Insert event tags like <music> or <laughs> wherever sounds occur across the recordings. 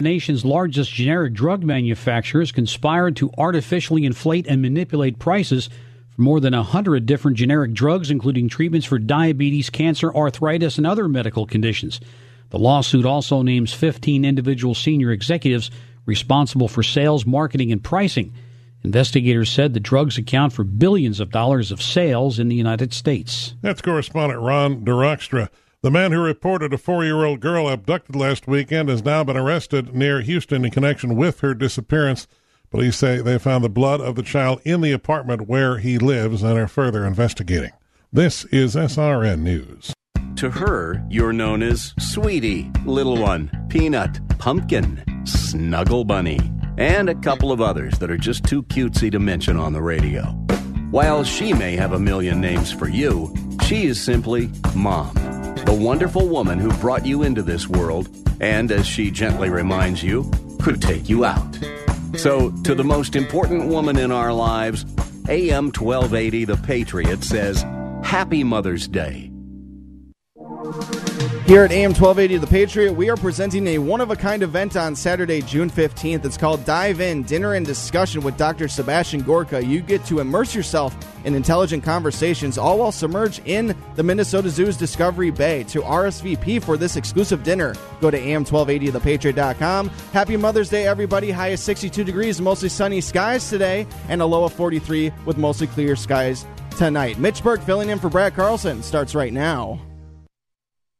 Nation's largest generic drug manufacturers conspired to artificially inflate and manipulate prices for more than 100 different generic drugs, including treatments for diabetes, cancer, arthritis, and other medical conditions. The lawsuit also names 15 individual senior executives responsible for sales, marketing, and pricing. Investigators said the drugs account for billions of dollars of sales in the United States. That's correspondent Ron DeRockstra. The man who reported a four year old girl abducted last weekend has now been arrested near Houston in connection with her disappearance. Police say they found the blood of the child in the apartment where he lives and are further investigating. This is SRN News. To her, you're known as Sweetie, Little One, Peanut, Pumpkin, Snuggle Bunny, and a couple of others that are just too cutesy to mention on the radio. While she may have a million names for you, she is simply Mom the wonderful woman who brought you into this world, and as she gently reminds you, could take you out. So, to the most important woman in our lives, AM 1280 The Patriot says, Happy Mother's Day. Here at AM 1280 The Patriot, we are presenting a one of a kind event on Saturday, June 15th. It's called Dive In Dinner and Discussion with Dr. Sebastian Gorka. You get to immerse yourself in intelligent conversations, all while submerged in the Minnesota Zoo's Discovery Bay. To RSVP for this exclusive dinner, go to AM1280thepatriot.com. Happy Mother's Day, everybody. High of 62 degrees, mostly sunny skies today, and a low of 43 with mostly clear skies tonight. Mitch Berg filling in for Brad Carlson starts right now.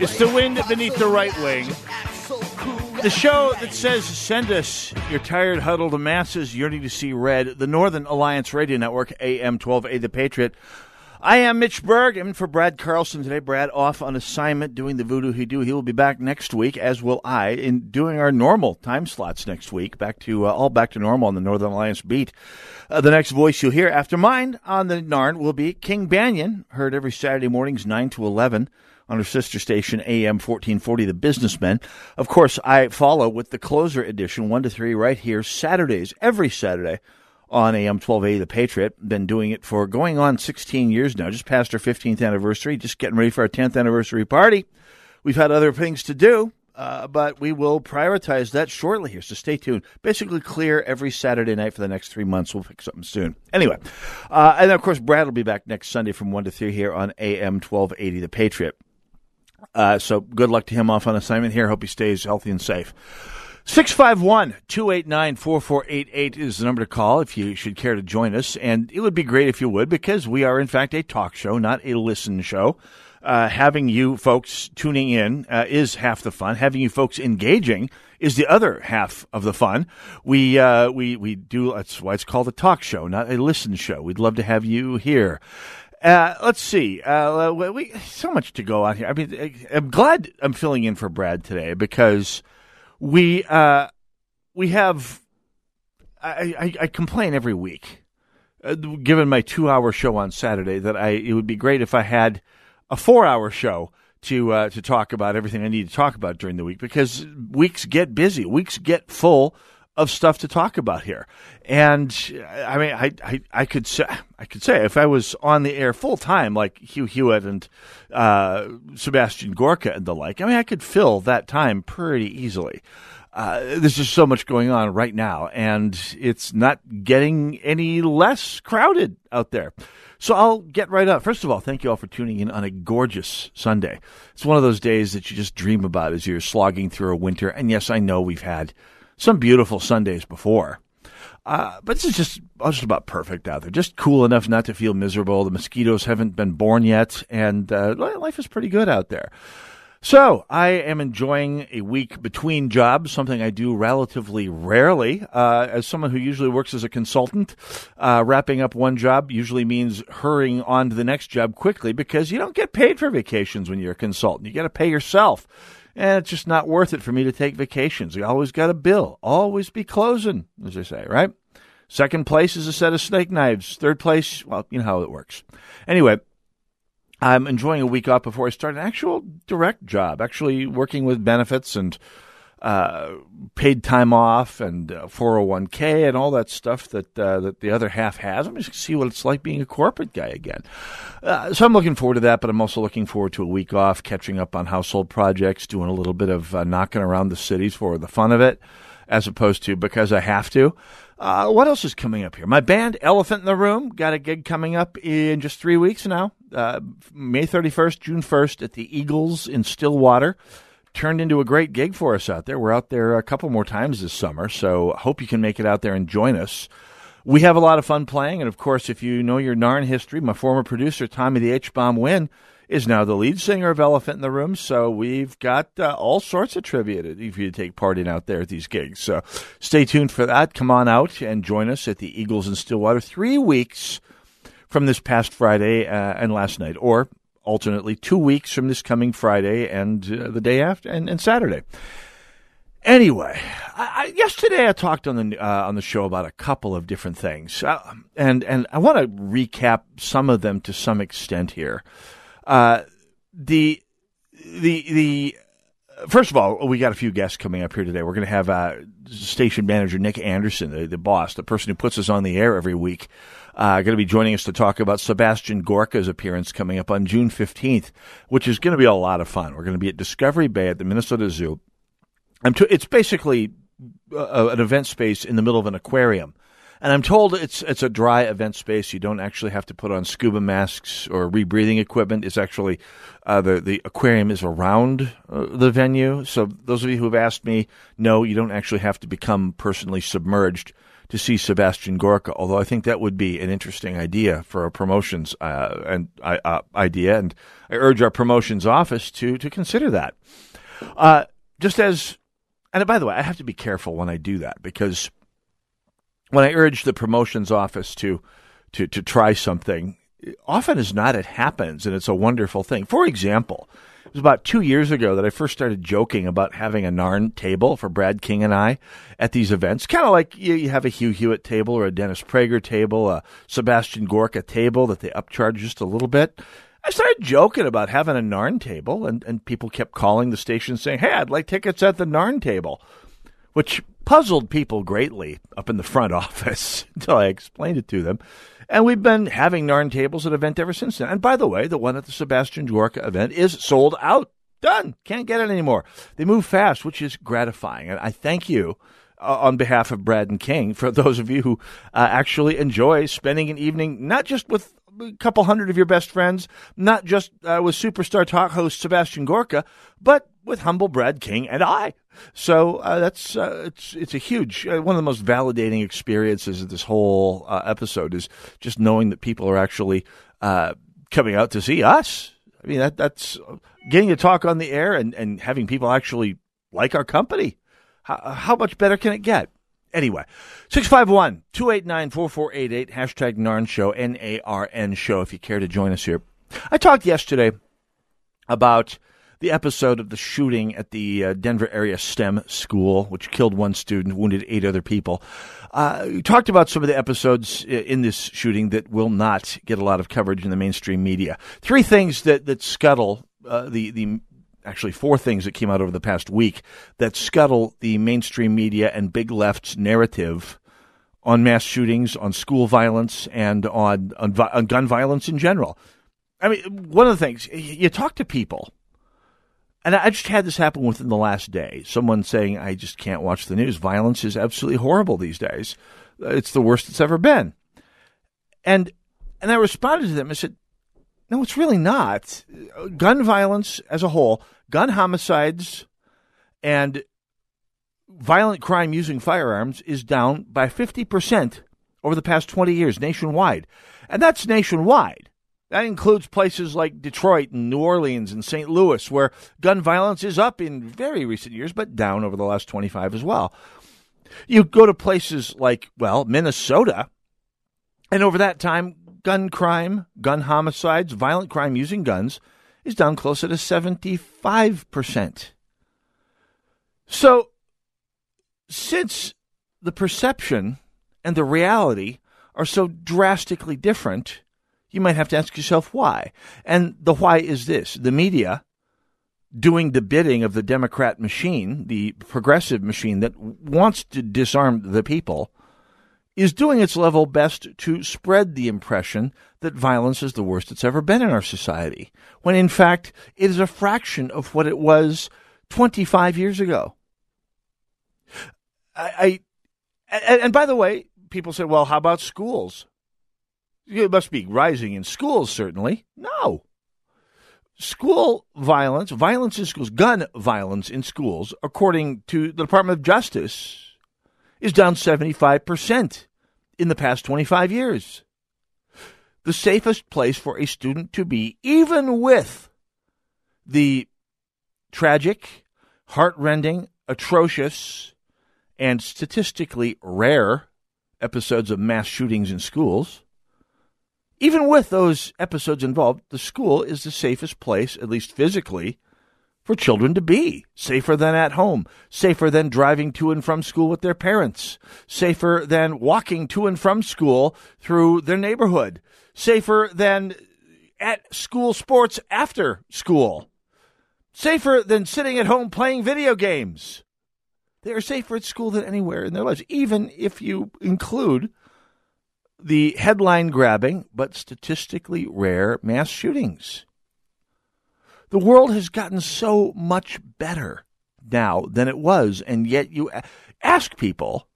It's the wind beneath the right wing. The show that says, send us your tired, huddled masses yearning to see red. The Northern Alliance Radio Network, AM 12A The Patriot. I am Mitch Berg. In for Brad Carlson today. Brad off on assignment doing the voodoo he do. He will be back next week, as will I, in doing our normal time slots next week. Back to uh, all back to normal on the Northern Alliance beat. Uh, the next voice you'll hear after mine on the Narn will be King Banaian, heard every Saturday mornings nine to eleven on her sister station AM 1440 The Businessman. Of course, I follow with the closer edition 1 to 3 right here Saturdays, every Saturday on AM 1280 The Patriot. Been doing it for going on 16 years now, just past our 15th anniversary, just getting ready for our 10th anniversary party. We've had other things to do, uh, but we will prioritize that shortly here, so stay tuned. Basically, clear every Saturday night for the next three months. We'll pick something soon. Anyway, uh, and of course, Brad will be back next Sunday from 1 to 3 here on AM 1280 The Patriot. Uh, so good luck to him off on assignment here. Hope he stays healthy and safe. 651 289 4488 is the number to call if you should care to join us. And it would be great if you would, because we are, in fact, a talk show, not a listen show. Uh, having you folks tuning in uh, is half the fun. Having you folks engaging is the other half of the fun. We uh, we we do. That's why it's called a talk show, not a listen show. We'd love to have you here. Uh, let's see. Uh, we so much to go on here. I mean, I'm glad I'm filling in for Brad today because we uh, we have. I, I, I, complain every week, uh, given my two hour show on Saturday, that I it would be great if I had a four hour show to uh, to talk about everything I need to talk about during the week because weeks get busy, weeks get full of stuff to talk about here. And I mean, I, I, I could say, I could say if I was on the air full time, like Hugh Hewitt and uh, Sebastian Gorka and the like, I mean, I could fill that time pretty easily. Uh, there's just so much going on right now, and it's not getting any less crowded out there. So I'll get right up. First of all, thank you all for tuning in on a gorgeous Sunday. It's one of those days that you just dream about as you're slogging through a winter. And yes, I know we've had some beautiful Sundays before. Uh, but this is just just about perfect out there. Just cool enough not to feel miserable. The mosquitoes haven't been born yet, and uh, life is pretty good out there. So I am enjoying a week between jobs, something I do relatively rarely. Uh, as someone who usually works as a consultant, uh, wrapping up one job usually means hurrying on to the next job quickly because you don't get paid for vacations when you're a consultant. You got to pay yourself. And it's just not worth it for me to take vacations. You always got a bill. Always be closing, as they say, right? Second place is a set of snake knives. Third place, well, you know how it works. Anyway, I'm enjoying a week off before I start an actual direct job, actually working with benefits and paid time off and uh, 401k and all that stuff that uh, that the other half has. I'm just going to see what it's like being a corporate guy again. Uh, so I'm looking forward to that, but I'm also looking forward to a week off, catching up on household projects, doing a little bit of uh, knocking around the cities for the fun of it, as opposed to because I have to. Uh, what else is coming up here? My band, Elephant in the Room, got a gig coming up in just three weeks now, May 31st, June 1st at the Eagles in Stillwater. Turned into a great gig for us out there. We're out there a couple more times this summer, so hope you can make it out there and join us. We have a lot of fun playing, and of course, if you know your Narn history, my former producer, Tommy the H Bomb Win, is now the lead singer of Elephant in the Room. So we've got uh, all sorts of trivia if you take part in out there at these gigs. So stay tuned for that. Come on out and join us at the Eagles in Stillwater three weeks from this past Friday uh, and last night, or alternately two weeks from this coming Friday and uh, the day after and, and Saturday. Anyway, I, I, yesterday I talked on the uh, on the show about a couple of different things, uh, and and I want to recap some of them to some extent here. Uh, the the the first of all, we got a few guests coming up here today. We're going to have uh, station manager Nick Anderson, the, the, boss, the person who puts us on the air every week, uh, going to be joining us to talk about Sebastian Gorka's appearance coming up on June 15th, which is going to be a lot of fun. We're going to be at Discovery Bay at the Minnesota Zoo. It's basically uh, an event space in the middle of an aquarium. And I'm told it's it's a dry event space. You don't actually have to put on scuba masks or rebreathing equipment. It's actually uh, the the aquarium is around uh, the venue. So those of you who have asked me, no, you don't actually have to become personally submerged to see Sebastian Gorka. Although I think that would be an interesting idea for a promotions uh, and uh, idea, and I urge our promotions office to to consider that. Uh, just as, and by the way, I have to be careful when I do that because when I urge the promotions office to to to try something, often as not it happens, and it's a wonderful thing. For example, it was about two years ago that I first started joking about having a Narn table for Brad King and I at these events. Kind of like you, you, have a Hugh Hewitt table or a Dennis Prager table, a Sebastian Gorka table that they upcharge just a little bit. I started joking about having a Narn table, and, and people kept calling the station saying, Hey, I'd like tickets at the Narn table which puzzled people greatly up in the front <laughs> office until I explained it to them. And we've been having Narn tables at event ever since then. And by the way, the one at the Sebastian Gorka event is sold out. Done. Can't get it anymore. They move fast, which is gratifying. And I thank you uh, on behalf of Brad and King for <laughs> those of you who uh, actually enjoy spending an evening not just with a couple hundred of your best friends, not just uh, with superstar talk host Sebastian Gorka, but with humble Brad King and I. So uh, that's uh, it's it's a huge uh, one of the most validating experiences of this whole uh, episode is just knowing that people are actually uh, coming out to see us. I mean that that's getting to talk on the air and, and having people actually like our company. How, how much better can it get? Anyway, 651 289 4488, hashtag NARN Show, N A R N Show, if you care to join us here. I talked yesterday about the episode of the shooting at the uh, Denver area STEM school, which killed one student, wounded eight other people. Uh, we talked about some of the episodes in this shooting that will not get a lot of coverage in the mainstream media. Three things that that scuttle uh, the the actually four things that came out over the past week that scuttle the mainstream media and big left's narrative on mass shootings, on school violence, and on, on, on gun violence in general. I mean, one of the things you talk to people and I just had this happen within the last day. Someone saying, I just can't watch the news. Violence is absolutely horrible these days. It's the worst it's ever been. And and I responded to them. I said, No, it's really not. Gun violence as a whole, gun homicides, and violent crime using firearms is down by 50% over the past 20 years nationwide. And that's nationwide. That includes places like Detroit and New Orleans and St. Louis, where gun violence is up in very recent years, but down over the last 25 as well. You go to places like, well, Minnesota, and over that time, gun crime, gun homicides, violent crime using guns is down closer to 75%. So, since the perception and the reality are so drastically different, you might have to ask yourself why. And the why is this the media doing the bidding of the Democrat machine, the progressive machine that wants to disarm the people, is doing its level best to spread the impression that violence is the worst it's ever been in our society, when in fact it is a fraction of what it was 25 years ago. I, I and, and by the way, people say, well, how about schools? It must be rising in schools, certainly. No. School violence, violence in schools, gun violence in schools, according to the Department of Justice, is down 75% in the past 25 years. The safest place for a student to be, even with the tragic, heartrending, atrocious, and statistically rare episodes of mass shootings in schools, even with those episodes involved, the school is the safest place, at least physically, for children to be. Safer than at home, safer than driving to and from school with their parents, safer than walking to and from school through their neighborhood, safer than at school sports after school, safer than sitting at home playing video games. They are safer at school than anywhere in their lives, even if you include the headline grabbing but statistically rare mass shootings. The world has gotten so much better now than it was, and yet you ask people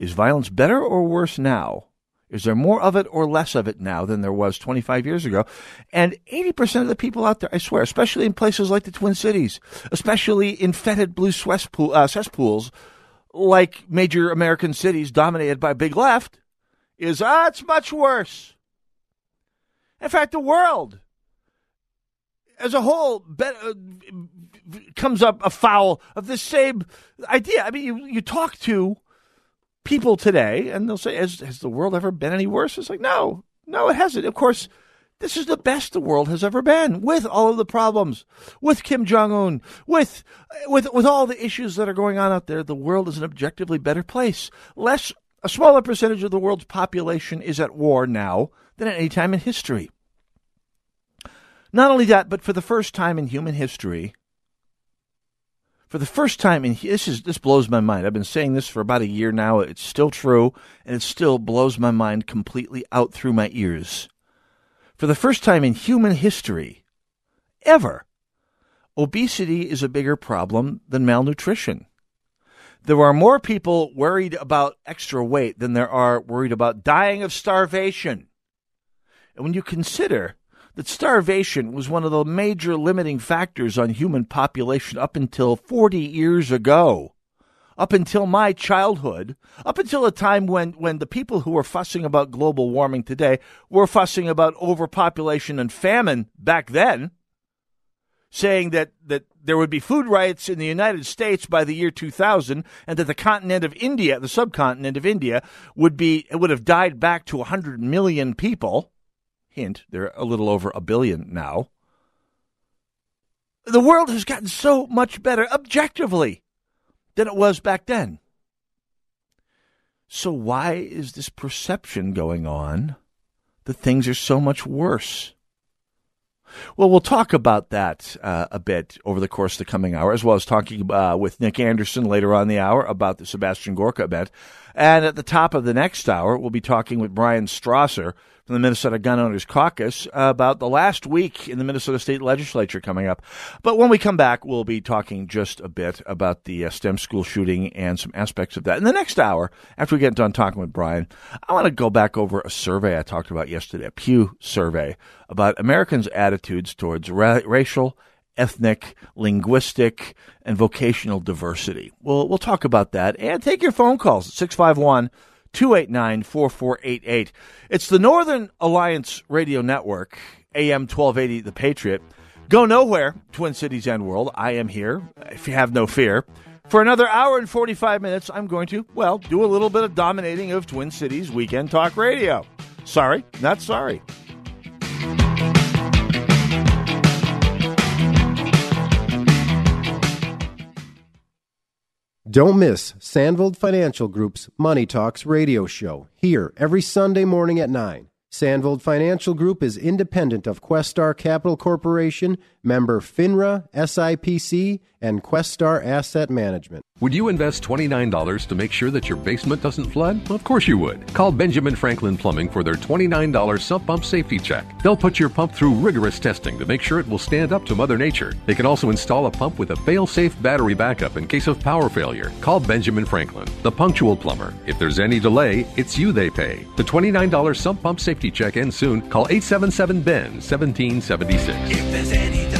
is violence better or worse now? Is there more of it or less of it now than there was 25 years ago? And 80% of the people out there, I swear, especially in places like the Twin Cities, especially in fetid blue uh, cesspools like major American cities dominated by big left, is, ah, it's much worse. In fact, the world as a whole be- uh, comes up afoul of the same idea. I mean, you, you talk to people today, and they'll say, has, has the world ever been any worse? It's like, no, no, it hasn't. Of course, this is the best the world has ever been, with all of the problems, with Kim Jong Un, with with with all the issues that are going on out there. The world is an objectively better place. Less, a smaller percentage of the world's population is at war now than at any time in history. Not only that, but for the first time in human history, for the first time in this is this blows my mind. I've been saying this for about a year now. It's still true, and it still blows my mind completely out through my ears. For the first time in human history, ever, obesity is a bigger problem than malnutrition. There are more people worried about extra weight than there are worried about dying of starvation. And when you consider that starvation was one of the major limiting factors on human population up until 40 years ago. Up until my childhood, up until a time when, when the people who were fussing about global warming today were fussing about overpopulation and famine back then, saying that, that there would be food riots in the United States by the year 2000 and that the continent of India, the subcontinent of India, would be, would have died back to 100 million people Hint, they're a little over a billion now. The world has gotten so much better objectively than it was back then. So, why is this perception going on that things are so much worse? Well, we'll talk about that uh, a bit over the course of the coming hour, as well as talking uh, with Nick Anderson later on the hour about the Sebastian Gorka event. And at the top of the next hour, we'll be talking with Bryan Strawser from the Minnesota Gun Owners Caucus about the last week in the Minnesota State Legislature coming up. But when we come back, we'll be talking just a bit about the uh, STEM school shooting and some aspects of that. In the next hour, after we get done talking with Bryan, I want to go back over a survey I talked about yesterday, a Pew survey about Americans' attitudes towards ra- racial ethnic, linguistic, and vocational diversity. We'll, we'll talk about that and take your phone calls at 651 289 4488. It's the Northern Alliance Radio Network, AM 1280, The Patriot. Go nowhere, Twin Cities and World. I am here, if you have no fear. For another hour and 45 minutes, I'm going to, well, do a little bit of dominating of Twin Cities Weekend Talk Radio. Sorry, not sorry. Don't miss Sandvold Financial Group's Money Talks radio show here every Sunday morning at 9. Sandvold Financial Group is independent of Questar Capital Corporation, member FINRA, SIPC, and Questar Asset Management. Would you invest $29 to make sure that your basement doesn't flood? Of course you would. Call Benjamin Franklin Plumbing for their $29 sump pump safety check. They'll put your pump through rigorous testing to make sure it will stand up to Mother Nature. They can also install a pump with a fail-safe battery backup in case of power failure. Call Benjamin Franklin, the punctual plumber. If there's any delay, it's you they pay. The $29 sump pump safety check ends soon. Call 877-BEN 1776. If there's any delay,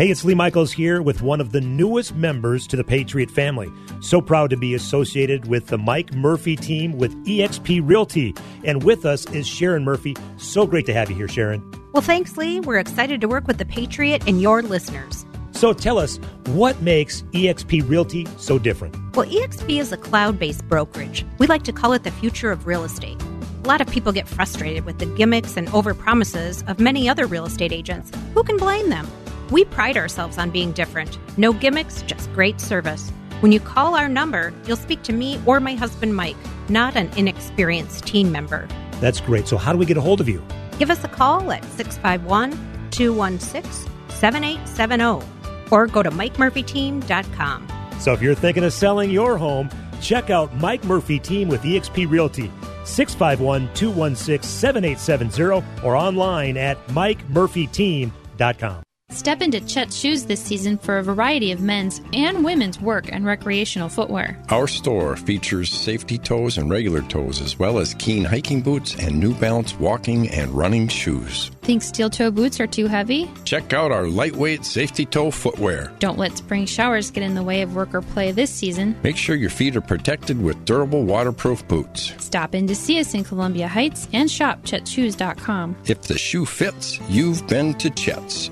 Hey, it's Lee Michaels here with one of the newest members to the Patriot family. So proud to be associated with the Mike Murphy team with eXp Realty. And with us is Sharon Murphy. So great to have you here, Sharon. Well, thanks, Lee. We're excited to work with the Patriot and your listeners. So tell us, what makes eXp Realty so different? Well, eXp is a cloud based brokerage. We like to call it the future of real estate. A lot of people get frustrated with the gimmicks and overpromises of many other real estate agents. Who can blame them? We pride ourselves on being different. No gimmicks, just great service. When you call our number, you'll speak to me or my husband Mike, not an inexperienced team member. That's great. So, how do we get a hold of you? Give us a call at 651 216 7870 or go to MikeMurphyTeam.com. So, if you're thinking of selling your home, check out Mike Murphy Team with eXp Realty. 651 216 7870 or online at MikeMurphyTeam.com. Step into Chet's Shoes this season for a variety of men's and women's work and recreational footwear. Our store features safety toes and regular toes, as well as Keen hiking boots and New Balance walking and running shoes. Think steel toe boots are too heavy? Check out our lightweight safety toe footwear. Don't let spring showers get in the way of work or play this season. Make sure your feet are protected with durable waterproof boots. Stop in to see us in Columbia Heights and shop ChetShoes.com. If the shoe fits, you've been to Chet's.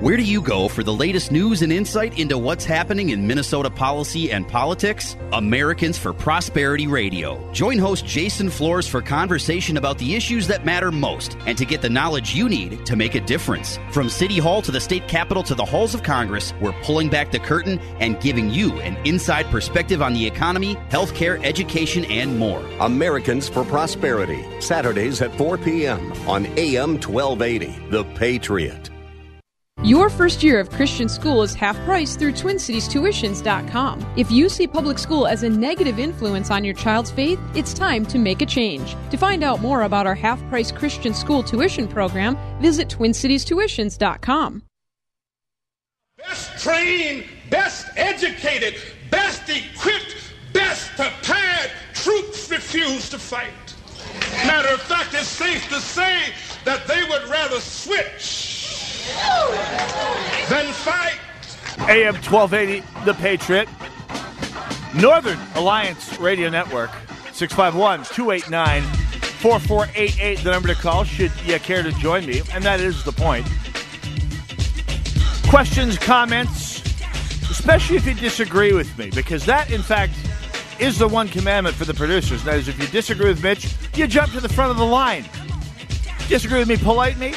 Where do you go for the latest news and insight into what's happening in Minnesota policy and politics? Americans for Prosperity Radio. Join host Jason Flores for conversation about the issues that matter most and to get the knowledge you need to make a difference. From City Hall to the state capitol to the halls of Congress, we're pulling back the curtain and giving you an inside perspective on the economy, healthcare, education, and more. Americans for Prosperity, Saturdays at 4 p.m. on AM 1280. The Patriot. Your first year of Christian school is half price through TwinCitiesTuitions.com. If you see public school as a negative influence on your child's faith, it's time to make a change. To find out more about our half price Christian school tuition program, visit TwinCitiesTuitions.com. Best trained, best educated, best equipped, best prepared troops refuse to fight. Matter of fact, it's safe to say that they would rather switch then fight. AM 1280, The Patriot. Northern Alliance Radio Network, 651 289 4488, the number to call should you care to join me. And that is the point. Questions, comments, especially if you disagree with me, because that, in fact, is the one commandment for the producers. That is, if you disagree with Mitch, you jump to the front of the line. Disagree with me politely,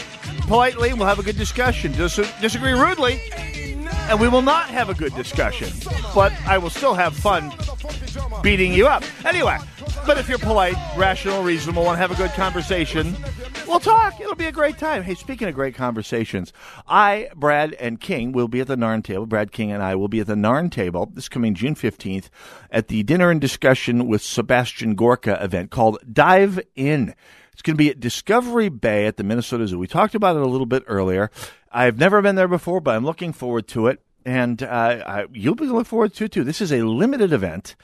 politely, we'll have a good discussion. Dis- disagree rudely, and we will not have a good discussion. But I will still have fun beating you up. Anyway, but if you're polite, rational, reasonable, and have a good conversation, we'll talk. It'll be a great time. Hey, speaking of great conversations, I, Brad, and King will be at the Narn table. Brad King and I will be at the Narn table this coming June 15th at the Dinner and Discussion with Sebastian Gorka event called Dive In. It's going to be at Discovery Bay at the Minnesota Zoo. We talked about it a little bit earlier. I've never been there before, but I'm looking forward to it. And uh, I, you'll be looking forward to it too. This is a limited event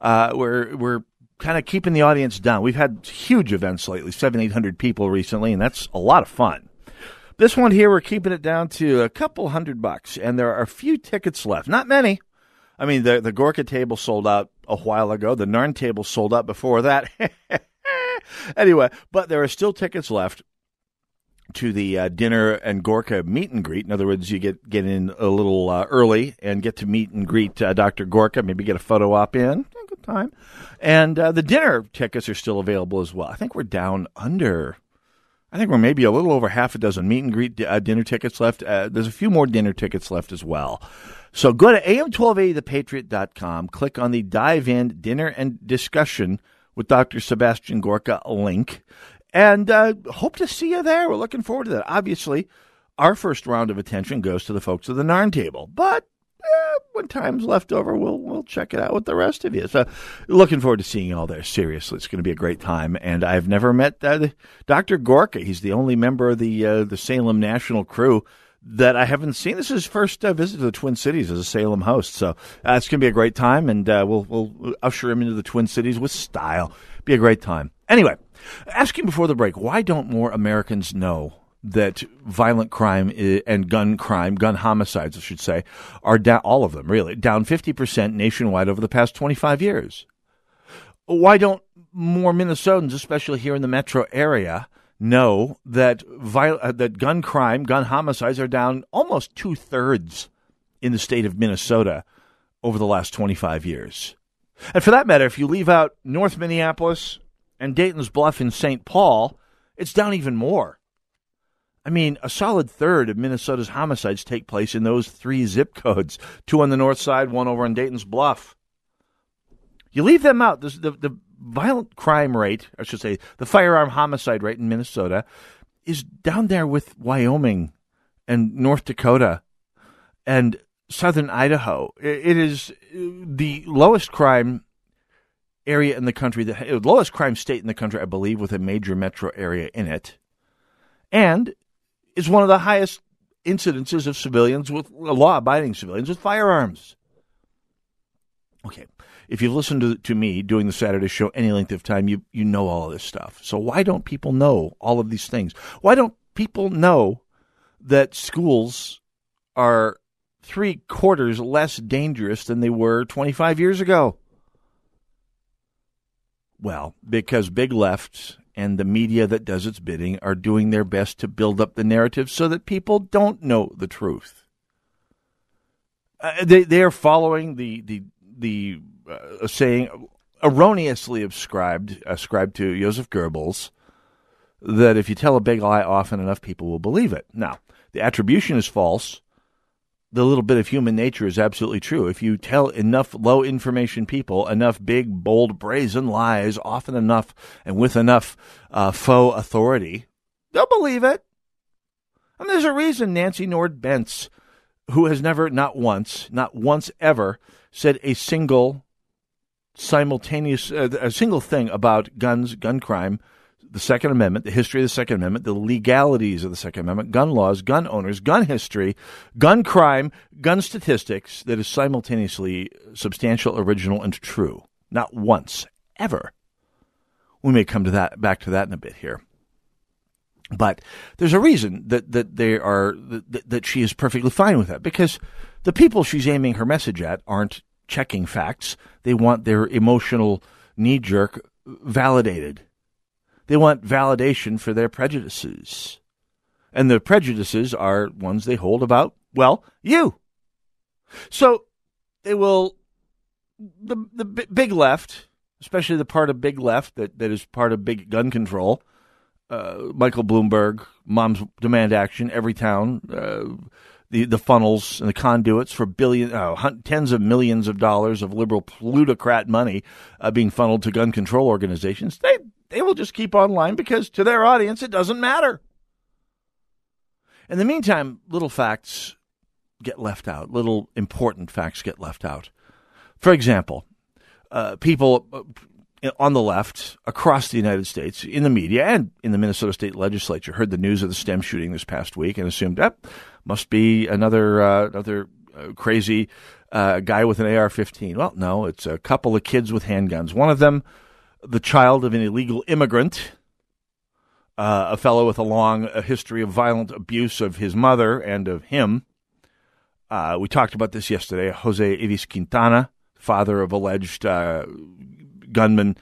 uh, where we're kind of keeping the audience down. We've had huge events lately, seven, eight hundred people recently, and that's a lot of fun. This one here, we're keeping it down to a couple hundred bucks, and there are a few tickets left. Not many. I mean, the the Gorka table sold out a while ago. The Narn table sold out before that. <laughs> <laughs> anyway, but there are still tickets left to the uh, dinner and Gorka meet and greet. In other words, you get get in a little uh, early and get to meet and greet uh, Dr. Gorka. Maybe get a photo op in. Good time. And uh, the dinner tickets are still available as well. I think we're down under. I think we're maybe a little over half a dozen meet and greet uh, dinner tickets left. Uh, there's a few more dinner tickets left as well. So go to am1280thepatriot.com, click on the dive in dinner and discussion with Dr. Sebastian Gorka link, and uh, hope to see you there. We're looking forward to that. Obviously, our first round of attention goes to the folks at the Narn table, but eh, when time's left over, we'll we'll check it out with the rest of you. So, looking forward to seeing you all there. Seriously, it's going to be a great time. And I've never met uh, Dr. Gorka. He's the only member of the uh, the Salem National crew that I haven't seen. This is his first uh, visit to the Twin Cities as a Salem host, so uh, it's going to be a great time, and uh, we'll we'll usher him into the Twin Cities with style. Be a great time. Anyway, asking before the break, why don't more Americans know that violent crime and gun crime, gun homicides, I should say, are down? All of them, really, down fifty percent nationwide over the past twenty five years. Why don't more Minnesotans, especially here in the metro area, know that viol- uh, that gun crime, gun homicides are down almost two thirds in the state of Minnesota over the last 25 years. And for that matter, if you leave out North Minneapolis and Dayton's Bluff in St. Paul, it's down even more. I mean, a solid third of Minnesota's homicides take place in those three zip codes two on the north side, one over on Dayton's Bluff. You leave them out, the, the violent crime rate, I should say, the firearm homicide rate in Minnesota is down there with Wyoming and North Dakota and southern Idaho. It is uh, the lowest crime area in the country, the lowest crime state in the country, I believe, with a major metro area in it, and is one of the highest incidences of civilians with law-abiding civilians with firearms. Okay, if you've listened to, to me doing the Saturday show any length of time, you you know all of this stuff. So why don't people know all of these things? Why don't people know that schools are three quarters less dangerous than they were 25 years ago? Well, because Big Left and the media that does its bidding are doing their best to build up the narrative so that people don't know the truth. Uh, they they are following the the the uh, saying erroneously ascribed ascribed to Joseph Goebbels that if you tell a big lie often enough, people will believe it. Now, the attribution is false. The little bit of human nature is absolutely true. If you tell enough low information people enough big, bold, brazen lies often enough and with enough uh, faux authority, they'll believe it. And there's a reason Nancy Nord Bence, who has never, not once, not once ever, said a single simultaneous, uh, a single thing about guns, gun crime, the Second Amendment, the history of the Second Amendment, the legalities of the Second Amendment, gun laws, gun owners, gun history, gun crime, gun statistics that is simultaneously substantial, original, and true. Not once, ever. We may come to that back to that in a bit here. But there's a reason that, that they are that, that she is perfectly fine with that because the people she's aiming her message at aren't checking facts. They want their emotional knee jerk validated. They want validation for their prejudices. And the prejudices are ones they hold about, well, you. So they will, the, the big left, especially the part of big left that, that is part of big gun control, uh, Michael Bloomberg, Moms Demand Action, Everytown, uh, the the funnels and the conduits for billion, uh, tens of millions of dollars of liberal plutocrat money uh, being funneled to gun control organizations. They they will just keep online because to their audience it doesn't matter. In the meantime, little facts get left out. Little important facts get left out. For example, uh, people uh, on the left across the United States, in the media and in the Minnesota State Legislature, heard the news of the STEM shooting this past week and assumed that must be another uh, another uh, crazy uh, guy with an AR-15. Well, no, it's a couple of kids with handguns. One of them, the child of an illegal immigrant, uh, a fellow with a long history of violent abuse of his mother and of him. Uh, we talked about this yesterday. Jose Ivis Quintana, father of alleged uh, gunman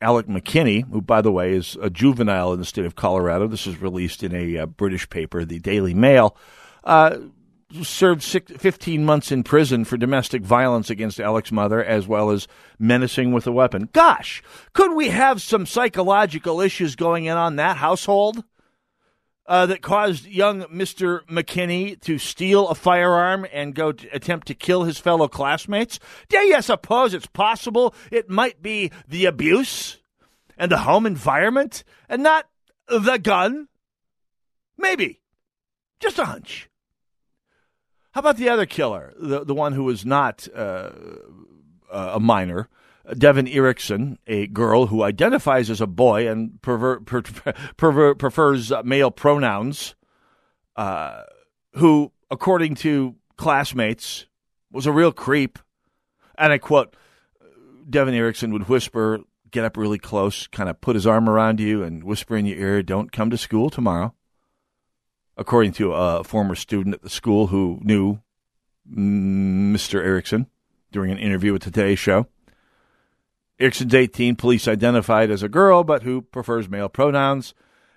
Alec McKinney, who, by the way, is a juvenile in the state of Colorado. This was released in a uh, British paper, the Daily Mail. Uh, served six, 15 months in prison for domestic violence against Alec's mother, as well as menacing with a weapon. Gosh, could we have some psychological issues going in on that household? Uh, that caused young Mr. McKinney to steal a firearm and go to attempt to kill his fellow classmates? Dare you suppose it's possible it might be the abuse and the home environment and not the gun? Maybe. Just a hunch. How about the other killer, the, the one who was not uh, a minor? Devon Erickson, a girl who identifies as a boy and perver- per- perver- prefers male pronouns, uh, who, according to classmates, was a real creep. And I quote Devon Erickson would whisper, get up really close, kind of put his arm around you and whisper in your ear, don't come to school tomorrow. According to a former student at the school who knew Mr. Erickson during an interview with Today's Show. Erickson's 18, police identified as a girl, but who prefers male pronouns,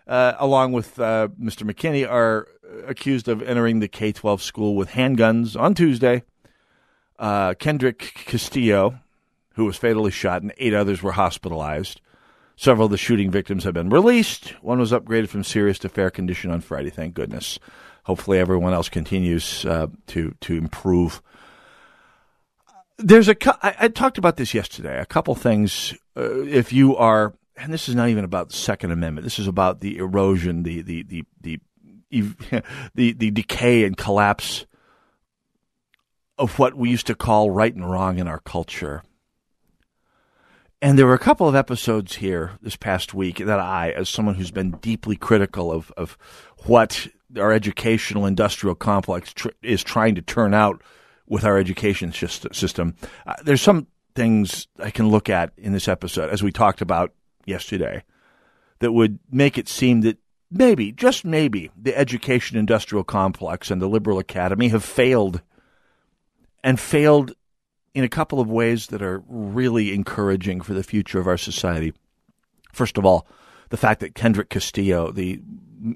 uh, along with uh, Mr. McKinney, are accused of entering the K 12 school with handguns on Tuesday. Uh, Kendrick Castillo, who was fatally shot, and eight others were hospitalized. Several of the shooting victims have been released. One was upgraded from serious to fair condition on Friday, thank goodness. Hopefully, everyone else continues uh, to, to improve there's a I, I, talked about this yesterday. A couple things. Uh, if you are, and this is not even about the Second Amendment. This is about the erosion, the the the the <laughs> the, the decay and collapse of what we used to call right and wrong in our culture. And there were a couple of episodes here this past week that I, as someone who's been deeply critical of, of what our educational industrial complex tr- is trying to turn out with our education system. Uh, there's some things I can look at in this episode, as we talked about yesterday, that would make it seem that maybe, just maybe, the education industrial complex and the liberal academy have failed and failed in a couple of ways that are really encouraging for the future of our society. First of all, the fact that Kendrick Castillo, the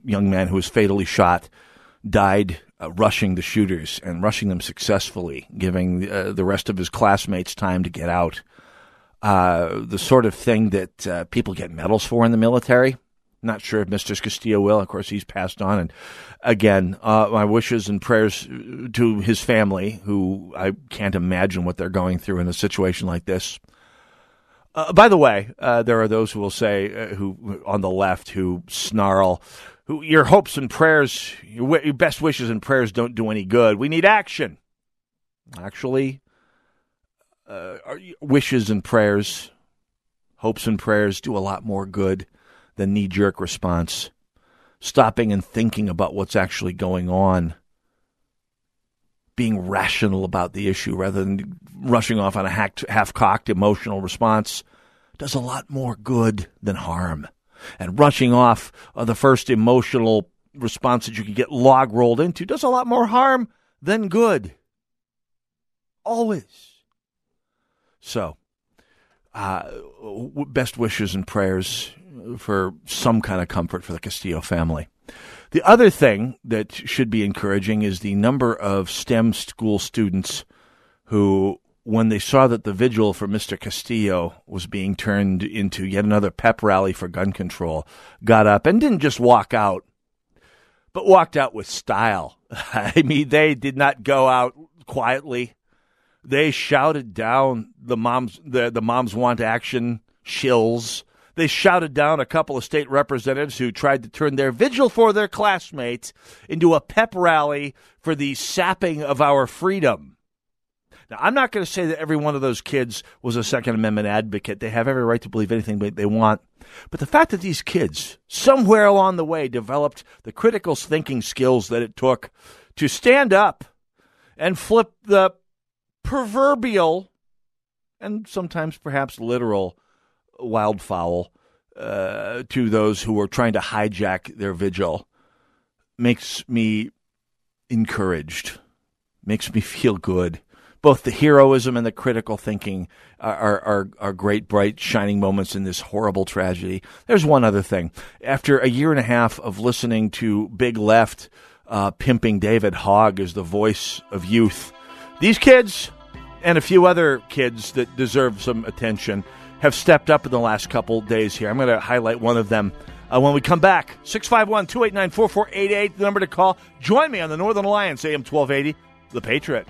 young man who was fatally shot, died uh, rushing the shooters and rushing them successfully, giving uh, the rest of his classmates time to get out. Uh, the sort of thing that uh, people get medals for in the military. Not sure if Mr. Castillo will. Of course, he's passed on. And again, uh, my wishes and prayers to his family, who I can't imagine what they're going through in a situation like this. Uh, by the way, there are those who will say, who on the left, who snarl, who your hopes and prayers, your, your best wishes and prayers don't do any good. We need action. Actually, uh, wishes and prayers, hopes and prayers do a lot more good than knee jerk response. Stopping and thinking about what's actually going on. Being rational about the issue rather than rushing off on a half cocked emotional response does a lot more good than harm and rushing off uh, the first emotional response that you can get log rolled into does a lot more harm than good. Always. So, uh, best wishes and prayers for some kind of comfort for the Castillo family. The other thing that should be encouraging is the number of STEM school students who when they saw that the vigil for Mr. Castillo was being turned into yet another pep rally for gun control, got up and didn't just walk out, but walked out with style. <laughs> I mean, they did not go out quietly. They shouted down the moms, the, the moms want action shills. They shouted down a couple of state representatives who tried to turn their vigil for their classmates into a pep rally for the sapping of our freedom. Now, I'm not going to say that every one of those kids was a Second Amendment advocate. They have every right to believe anything they want. But the fact that these kids, somewhere along the way, developed the critical thinking skills that it took to stand up and flip the proverbial and sometimes perhaps literal wildfowl uh, to those who are trying to hijack their vigil makes me encouraged, makes me feel good. Both the heroism and the critical thinking are, are, are, great, bright, shining moments in this horrible tragedy. There's one other thing. After a year and a half of listening to Big Left uh, pimping David Hogg as the voice of youth, these kids and a few other kids that deserve some attention have stepped up in the last couple days here. I'm going to highlight one of them uh, when we come back. 651 289 4488, the number to call. Join me on the Northern Alliance, AM 1280, The Patriot.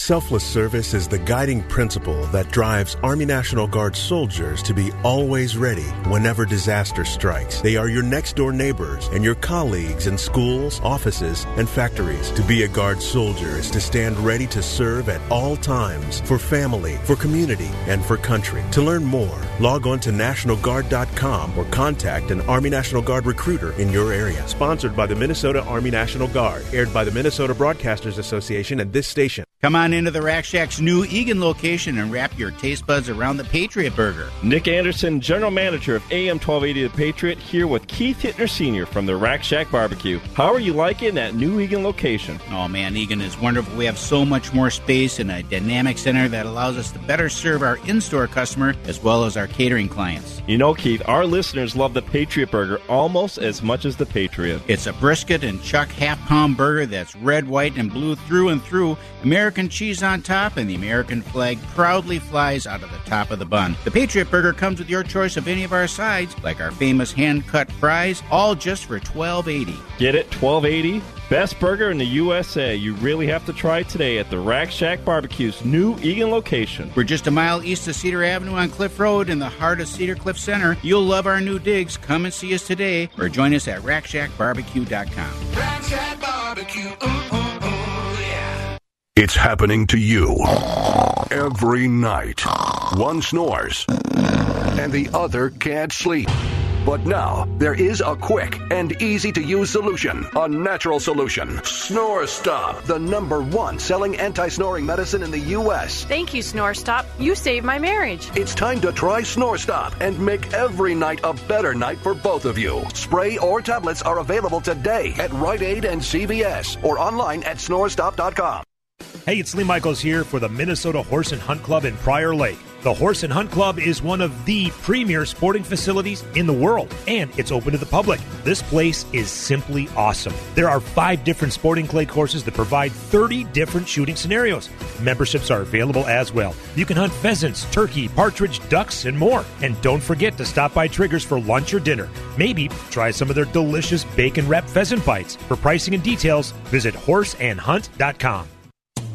Selfless service is the guiding principle that drives Army National Guard soldiers to be always ready whenever disaster strikes. They are your next door neighbors and your colleagues in schools, offices, and factories. To be a Guard soldier is to stand ready to serve at all times for family, for community, and for country. To learn more, log on to NationalGuard.com or contact an Army National Guard recruiter in your area. Sponsored by the Minnesota Army National Guard, aired by the Minnesota Broadcasters Association and this station. Come on into the Rack Shack's new Eagan location and wrap your taste buds around the Patriot Burger. Nick Anderson, General Manager of AM 1280 The Patriot, here with Keith Hittner Sr. from the Rack Shack Barbecue. How are you liking that new Eagan location? Oh man, Eagan is wonderful. We have so much more space and a dynamic center that allows us to better serve our in store customer as well as our catering clients. You know, Keith, our listeners love the Patriot Burger almost as much as the Patriot. It's a brisket and chuck half pound burger that's red, white, and blue through and through, American cheese on top, and the American flag proudly flies out of the top of the bun. The Patriot Burger comes with your choice of any of our sides, like our famous hand cut fries, all just for twelve eighty. Get it? 1280? Best burger in the USA. You really have to try it today at the Rack Shack Barbecue's new Eagan location. We're just a mile east of Cedar Avenue on Cliff Road in the heart of Cedar Cliff Center. You'll love our new digs. Come and see us today or join us at rackshackbarbecue.com. Rack Shack Barbecue. Ooh, ooh, ooh, yeah. It's happening to you every night. One snores, and the other can't sleep. But now, there is a quick and easy to use solution. A natural solution. Snore Stop, the number one selling anti snoring medicine in the U.S. Thank you, Snore Stop. You saved my marriage. It's time to try Snore Stop and make every night a better night for both of you. Spray or tablets are available today at Rite Aid and CVS or online at snorestop.com. Hey, it's Lee Michaels here for the Minnesota Horse and Hunt Club in Prior Lake. The Horse and Hunt Club is one of the premier sporting facilities in the world, and it's open to the public. This place is simply awesome. There are five different sporting clay courses that provide 30 different shooting scenarios. Memberships are available as well. You can hunt pheasants, turkey, partridge, ducks, and more. And don't forget to stop by Triggers for lunch or dinner. Maybe try some of their delicious bacon wrapped pheasant bites. For pricing and details, visit horseandhunt.com.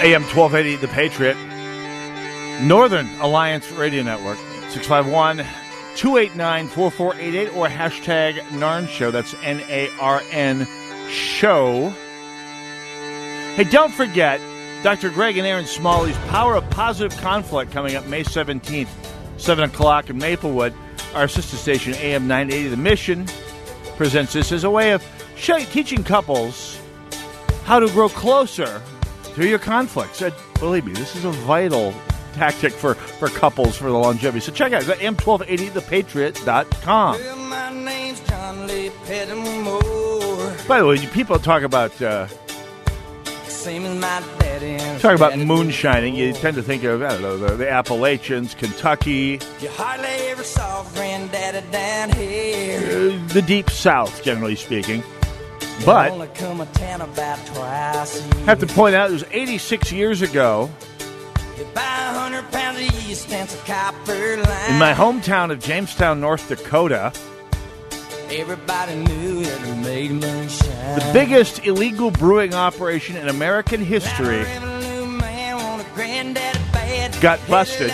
AM 1280, The Patriot. Northern Alliance Radio Network, 651 289 4488 or hashtag NARN Show. That's N A R N Show. Hey, don't forget Dr. Greg and Erin Smalley's Power of Positive Conflict coming up May 17th, 7 o'clock in Maplewood. Our sister station, AM 980, The Mission, presents this as a way of teaching couples how to grow closer through your conflicts. And believe me, this is a vital tactic for, for couples for the longevity. So check out m1280thepatriot.com. Well, my name's John Lee Pettimore. By the way, people talk about uh, Same as my daddy. and talk about moonshining, you tend to think of I don't know the, the Appalachians, Kentucky, You hardly ever saw granddaddy down here. uh, the deep South, generally speaking. But only come a town about twice a year. have to point out it was 86 years ago You buy a hundred pounds of yeast and some copper line. in my hometown of Jamestown, North Dakota. Everybody knew it made moonshine. The biggest illegal brewing operation in American history got busted.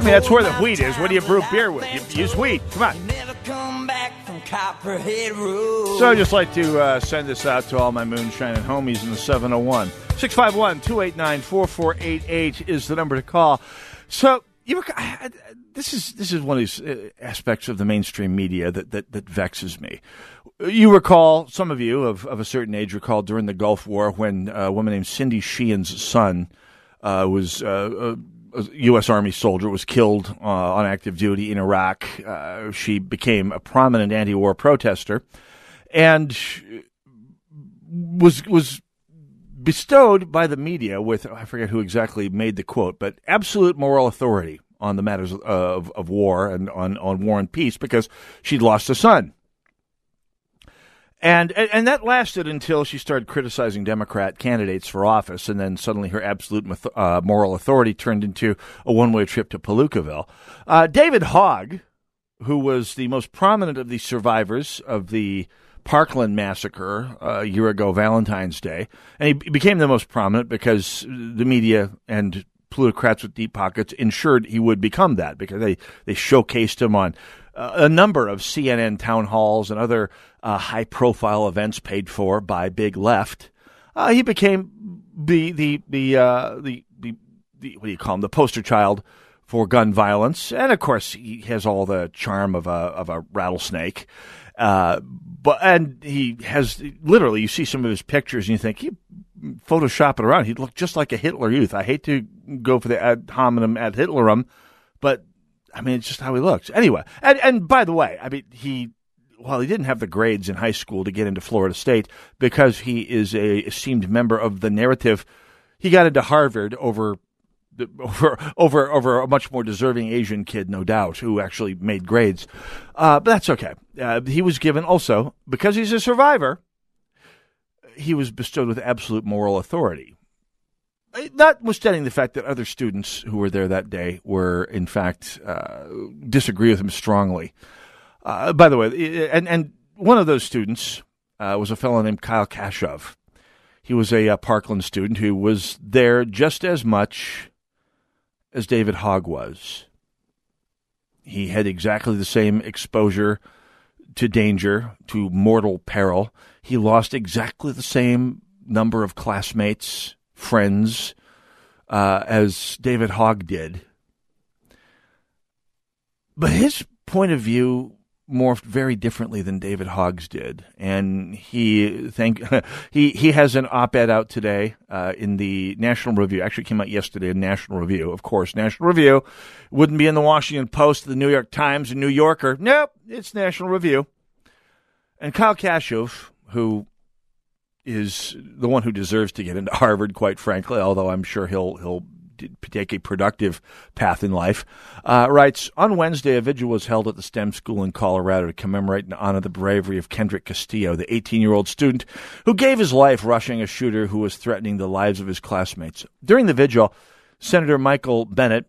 I mean, that's where the wheat is. What do you brew beer with? You use wheat. Come on. So I'd just like to uh, send this out to all my moonshining homies in the 701. 651 289 4488 is the number to call. So you I- this is this is one of these uh, aspects of the mainstream media that, that, that vexes me. You recall, some of you of, of a certain age recall during the Gulf War when uh, a woman named Cindy Sheehan's son uh, was uh, a U.S. Army soldier, was killed uh, on active duty in Iraq. Uh, she became a prominent anti-war protester, and was was bestowed by the media with I forget who exactly made the quote, but absolute moral authority on the matters of, of war and on, on war and peace because she'd lost a son. And, and that lasted until she started criticizing Democrat candidates for office, and then suddenly her absolute uh, moral authority turned into a one-way trip to Palookaville. Uh, David Hogg, who was the most prominent of the survivors of the Parkland massacre uh, a year ago, Valentine's Day, and he became the most prominent because the media and plutocrats with deep pockets ensured he would become that because they they showcased him on a number of CNN town halls and other uh, high profile events paid for by Big Left. Uh, he became the the the, uh, the the the what do you call him the poster child for gun violence, and of course he has all the charm of a of a rattlesnake. Uh, but and he has literally you see some of his pictures and you think he Photoshop it around. He'd look just like a Hitler Youth. I hate to go for the ad hominem ad Hitlerum, but I mean it's just how he looks. Anyway, and and by the way, I mean he while he didn't have the grades in high school to get into Florida State because he is a esteemed member of the narrative, he got into Harvard over <laughs> over over over a much more deserving Asian kid, no doubt, who actually made grades. Uh, but that's okay. Uh, he was given also because he's a survivor. He was bestowed with absolute moral authority. Notwithstanding the fact that other students who were there that day were, in fact, uh, disagree with him strongly. Uh, by the way, and and one of those students uh, was a fellow named Kyle Kashuv. He was a uh, Parkland student who was there just as much as David Hogg was. He had exactly the same exposure to danger, to mortal peril. He lost exactly the same number of classmates, friends, uh, as David Hogg did. But his point of view morphed very differently than David Hogg's did, and he thank <laughs> he he has an op-ed out today uh, in the National Review. Actually, came out yesterday in National Review. Of course, National Review wouldn't be in the Washington Post, the New York Times, and New Yorker. Nope, it's National Review. And Kyle Kashuv, who is the one who deserves to get into Harvard, quite frankly, although I'm sure he'll he'll take a productive path in life, uh, writes On Wednesday, a vigil was held at the STEM school in Colorado to commemorate and honor the bravery of Kendrick Castillo, the 18 year old student who gave his life rushing a shooter who was threatening the lives of his classmates. During the vigil, Senator Michael Bennet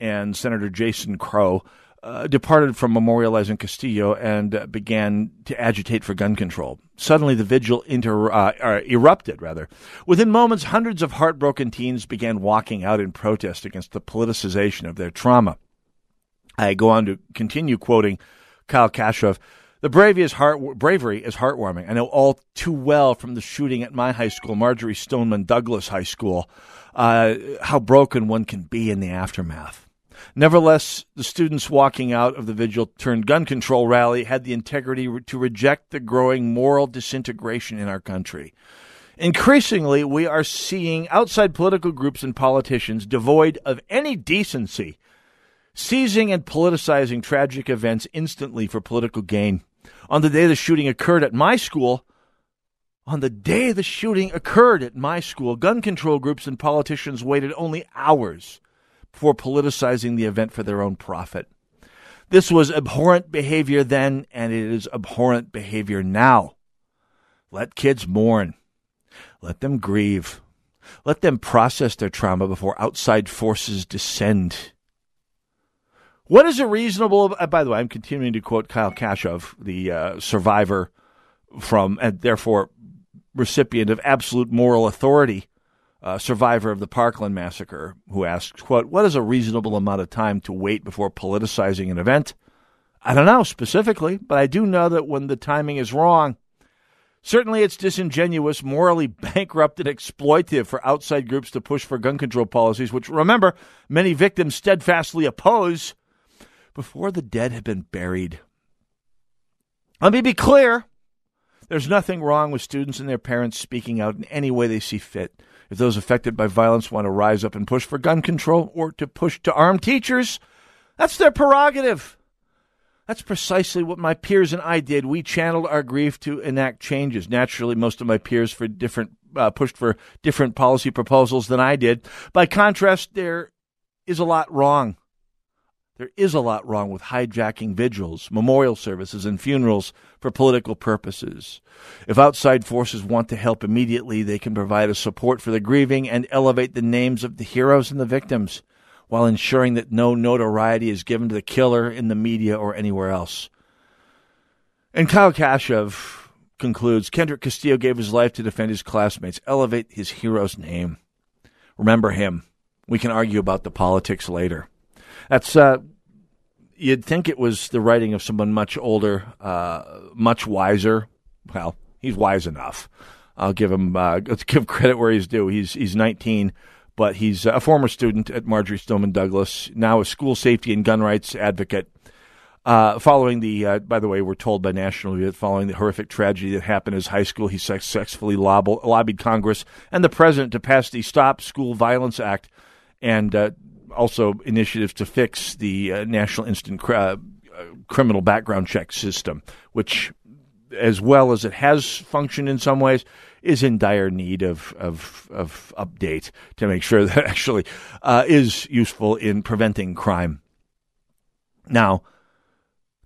and Senator Jason Crow uh, departed from memorializing Castillo and uh, began to agitate for gun control. Suddenly, the vigil inter- uh, uh, erupted. Rather, within moments, hundreds of heartbroken teens began walking out in protest against the politicization of their trauma. I go on to continue quoting Kyle Kashuv. The bravery is, heart, bravery is heartwarming. I know all too well from the shooting at my high school, Marjory Stoneman Douglas High School, uh, how broken one can be in the aftermath. Nevertheless, the students walking out of the vigil turned gun control rally had the integrity to reject the growing moral disintegration in our country. Increasingly, we are seeing outside political groups and politicians devoid of any decency seizing and politicizing tragic events instantly for political gain. On the day the shooting occurred at my school, on the day the shooting occurred at my school, gun control groups and politicians waited only hours before politicizing the event for their own profit. This was abhorrent behavior then, and it is abhorrent behavior now. Let kids mourn. Let them grieve. Let them process their trauma before outside forces descend. What is a reasonable? Uh, by the way, I'm continuing to quote Kyle Kashuv, the uh, survivor from, and therefore recipient of absolute moral authority, uh, survivor of the Parkland massacre, who asks, "quote What is a reasonable amount of time to wait before politicizing an event?" I don't know specifically, but I do know that when the timing is wrong, certainly it's disingenuous, morally <laughs> bankrupt, and exploitative for outside groups to push for gun control policies, which, remember, many victims steadfastly oppose before the dead have been buried. Let me be clear. There's nothing wrong with students and their parents speaking out in any way they see fit. If those affected by violence want to rise up and push for gun control or to push to arm teachers, that's their prerogative. That's precisely what my peers and I did. We channeled our grief to enact changes. Naturally, most of my peers for different uh, pushed for different policy proposals than I did. By contrast, there is a lot wrong. There is a lot wrong with hijacking vigils, memorial services, and funerals for political purposes. If outside forces want to help immediately, they can provide a support for the grieving and elevate the names of the heroes and the victims while ensuring that no notoriety is given to the killer in the media or anywhere else. And Kyle Kashuv concludes Kendrick Castillo gave his life to defend his classmates, elevate his hero's name. Remember him. We can argue about the politics later. That's uh, you'd think it was the writing of someone much older, uh, much wiser. Well, he's wise enough. I'll give him uh, <laughs> let's give credit where he's due. He's he's 19, but he's a former student at Marjory Stoneman Douglas, now a school safety and gun rights advocate. Uh, following the, uh, by the way, we're told by National Review that following the horrific tragedy that happened in his high school, he successfully lob- lobbied Congress and the president to pass the Stop School Violence Act and uh, also initiatives to fix the uh, National Instant uh, Criminal Background Check system, which, as well as it has functioned in some ways, is in dire need of of, of update to make sure <laughs> that actually uh, is useful in preventing crime. Now,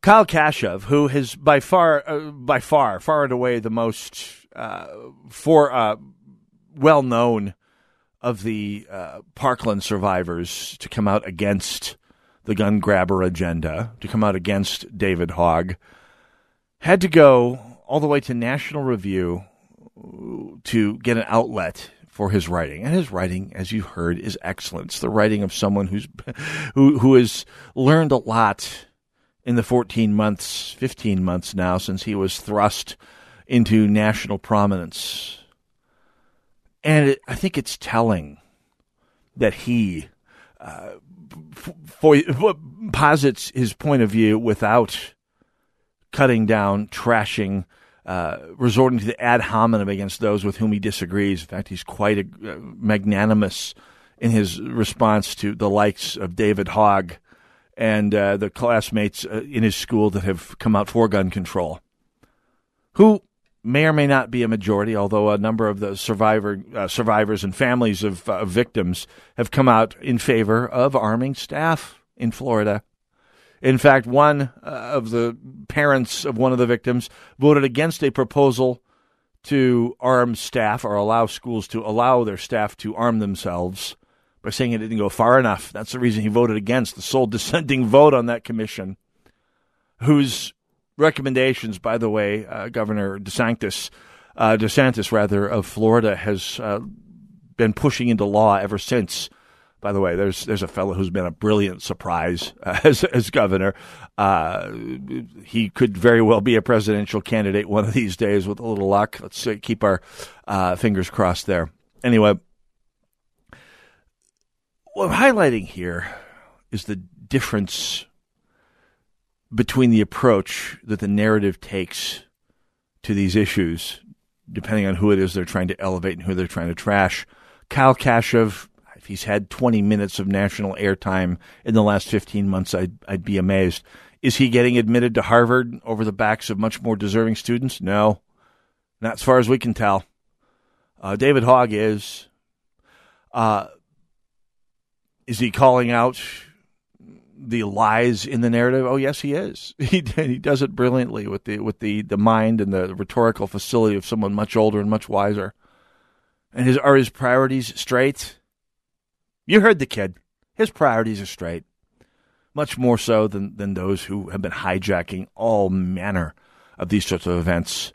Kyle Kashuv, who has by far, uh, by far, far and away the most uh, for uh, well known of the uh, Parkland survivors to come out against the gun grabber agenda, to come out against David Hogg, had to go all the way to National Review to get an outlet for his writing. And his writing, as you heard, is excellent. It's the writing of someone who's <laughs> who who has learned a lot in the 14 months, 15 months now since he was thrust into national prominence. And it, I think it's telling that he uh, for, for, posits his point of view without cutting down, trashing, uh, resorting to the ad hominem against those with whom he disagrees. In fact, he's quite a, uh, magnanimous in his response to the likes of David Hogg and uh, the classmates uh, in his school that have come out for gun control, who may or may not be a majority, although a number of the survivor uh, survivors and families of uh, victims have come out in favor of arming staff in Florida. In fact, one uh, of the parents of one of the victims voted against a proposal to arm staff or allow schools to allow their staff to arm themselves by saying it didn't go far enough. That's the reason he voted against the sole <laughs> dissenting vote on that commission, whose recommendations, by the way, uh, Governor DeSantis, uh, DeSantis rather of Florida has uh, been pushing into law ever since. By the way, there's there's a fellow who's been a brilliant surprise <laughs> as as governor. Uh, he could very well be a presidential candidate one of these days with a little luck. Let's keep our uh, fingers crossed there. Anyway, what I'm highlighting here is the difference between the approach that the narrative takes to these issues, depending on who it is they're trying to elevate and who they're trying to trash. Kyle Kashuv, if he's had 20 minutes of national airtime in the last 15 months, I'd, I'd be amazed. Is he getting admitted to Harvard over the backs of much more deserving students? No, not as far as we can tell. Uh, David Hogg is. Uh, is he calling out the lies in the narrative? Oh, yes, he is. <laughs> He he does it brilliantly with the with the, the mind and the rhetorical facility of someone much older and much wiser. And his are his priorities straight? You heard the kid. His priorities are straight. much more so than, than those who have been hijacking all manner of these sorts of events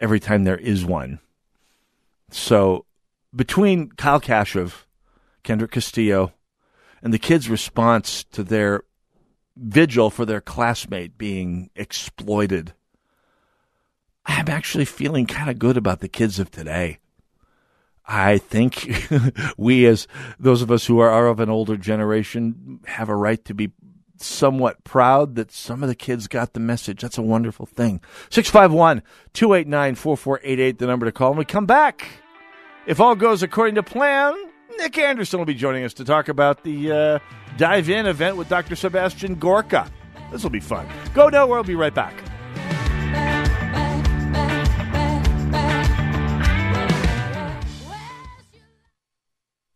every time there is one. So between Kyle Kashuv, Kendrick Castillo, and the kids' response to their vigil for their classmate being exploited, I'm actually feeling kind of good about the kids of today. I think <laughs> we, as those of us who are, of an older generation, have a right to be somewhat proud that some of the kids got the message. That's a wonderful thing. 651 289 4488, the number to call. When we come back, if all goes according to plan, Nick Anderson will be joining us to talk about the uh, Dive In event with Dr. Sebastian Gorka. This will be fun. Go nowhere. We'll be right back.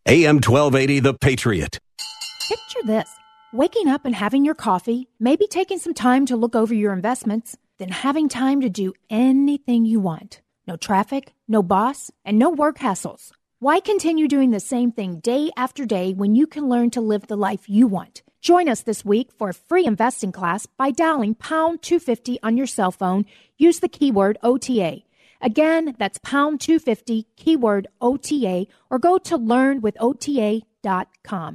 AM 1280, The Patriot. Picture this waking up and having your coffee, maybe taking some time to look over your investments, then having time to do anything you want. No traffic, no boss, and no work hassles. Why continue doing the same thing day after day when you can learn to live the life you want? Join us this week for a free investing class by dialing pound 250 on your cell phone. Use the keyword OTA. Again, that's pound 250, keyword OTA, or go to learnwithota.com.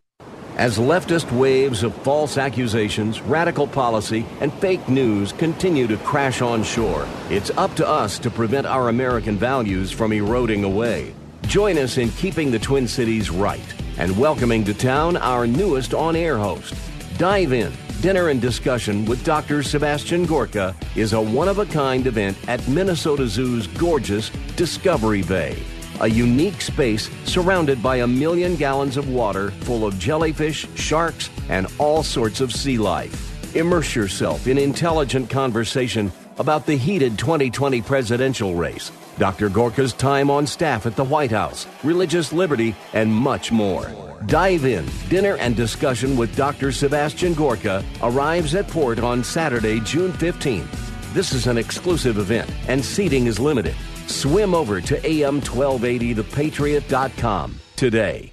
As leftist waves of false accusations, radical policy, and fake news continue to crash on shore, it's up to us to prevent our American values from eroding away. Join us in keeping the Twin Cities right and welcoming to town our newest on air host. Dive in. Dinner and discussion with Dr. Sebastian Gorka is a one of a kind event at Minnesota Zoo's gorgeous Discovery Bay a unique space surrounded by a million gallons of water full of jellyfish, sharks, and all sorts of sea life. Immerse yourself in intelligent conversation about the heated 2020 presidential race, Dr. Gorka's time on staff at the White House, religious liberty, and much more. Dive in. Dinner and discussion with Dr. Sebastian Gorka arrives at port on Saturday, June 15th. This is an exclusive event, and seating is limited. Swim over to am1280thepatriot.com today.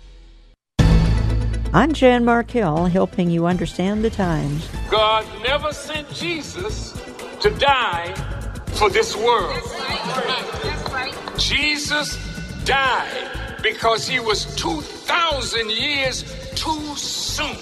I'm Jan Markell, helping you understand the times. God never sent Jesus to die for this world. Jesus died because he was 2,000 years too soon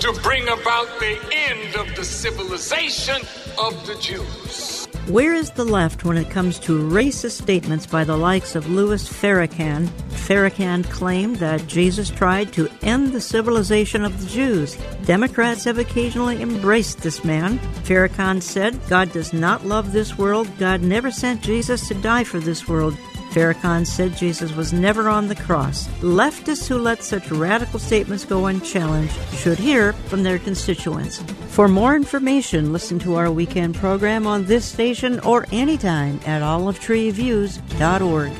to bring about the end of the civilization of the Jews. Where is the left when it comes to racist statements by the likes of Louis Farrakhan? Farrakhan claimed that Jesus tried to end the civilization of the Jews. Democrats have occasionally embraced this man. Farrakhan said, God does not love this world. God never sent Jesus to die for this world. Farrakhan said Jesus was never on the cross. Leftists who let such radical statements go unchallenged should hear from their constituents. For more information, listen to our weekend program on this station or anytime at olivetreeviews.org.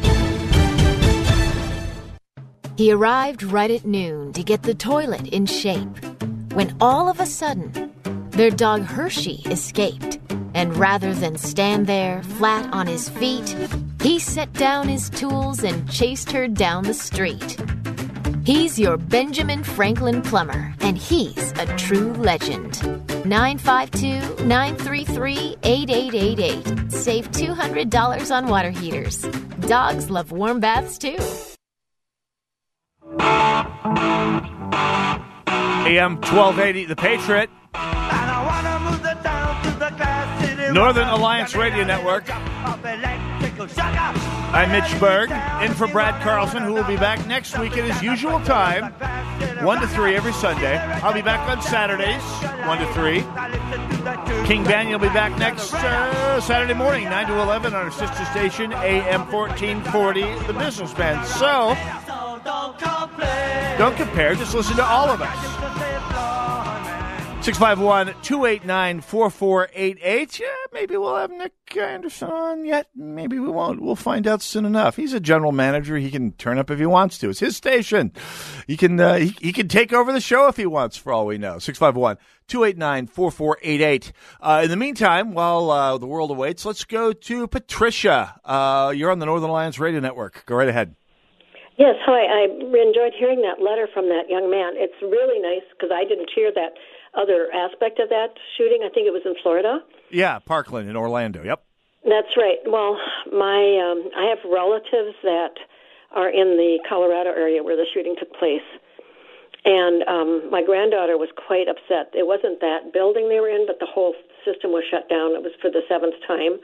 He arrived right at noon to get the toilet in shape when all of a sudden their dog Hershey escaped. And rather than stand there flat on his feet, he set down his tools and chased her down the street. He's your Benjamin Franklin plumber, and he's a true legend. 952 933 8888. Save $200 on water heaters. Dogs love warm baths too. AM 1280, The Patriot. Northern Alliance Radio Network. I'm Mitch Berg, in for Brad Carlson, who will be back next week at his usual time, 1 to 3 every Sunday. I'll be back on Saturdays, 1 to 3. King Banaian will be back next uh, Saturday morning, 9 to 11, on our sister station, AM 1440, The Business Businessman. So, don't compare, just listen to all of us. 651 289 4488. Yeah, maybe we'll have Nick Anderson on yet. Maybe we won't. We'll find out soon enough. He's a general manager. He can turn up if he wants to. It's his station. He can, uh, he, he can take over the show if he wants, for all we know. 651 289 4488. Uh, in the meantime, while uh, the world awaits, let's go to Patricia. Uh, you're on the Northern Alliance Radio Network. Go right ahead. Yes, hi. I enjoyed hearing that letter from that young man. It's really nice because I didn't hear that other aspect of that shooting. I think it was in Florida. Yeah, Parkland in Orlando. Yep. That's right. Well, my um, I have relatives that are in the Colorado area where the shooting took place, and um, my granddaughter was quite upset. It wasn't that building they were in, but the whole system was shut down. It was for the seventh time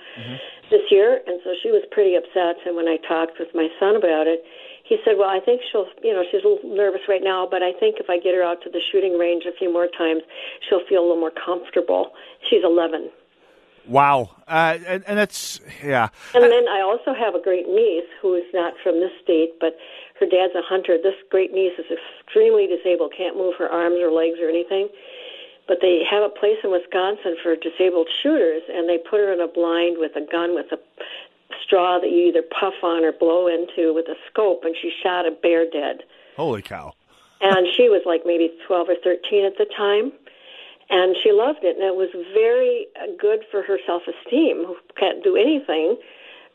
this year, and so she was pretty upset. And when I talked with my son about it, he said, "Well, I think she'll, you know, she's a little nervous right now, but I think if I get her out to the shooting range a few more times, she'll feel a little more comfortable." She's 11. Wow. Uh, and, and that's yeah. And then I also have a great niece who is not from this state, but her dad's a hunter. This great niece is extremely disabled, can't move her arms or legs or anything. But they have a place in Wisconsin for disabled shooters, and they put her in a blind with a gun with a straw that you either puff on or blow into with a scope, and she shot a bear dead. Holy cow. And she was like maybe 12 or 13 at the time. And she loved it, and it was very uh, good for her self-esteem. Who can't do anything,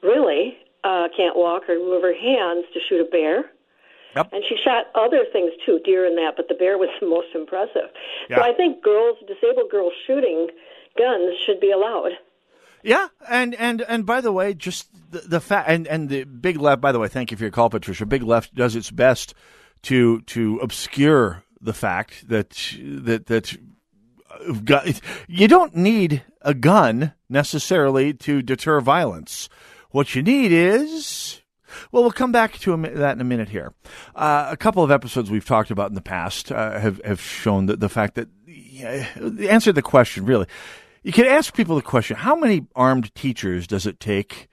really, uh, can't walk or move her hands to shoot a bear. Yep. And she shot other things too, deer and that, but the bear was the <laughs> most impressive. So I think girls, disabled girls shooting guns should be allowed. Yeah, and and and by the way, just the, the fact and and the big left. By the way, thank you for your call, Patricia. Big left does its best to to obscure the fact that that that uh, you don't need a gun necessarily to deter violence. What you need is well, we'll come back to that in a minute here. Uh, a couple of episodes we've talked about in the past uh, have have shown that the fact that yeah, the answer to the question really, you can ask people the question: How many armed teachers does it take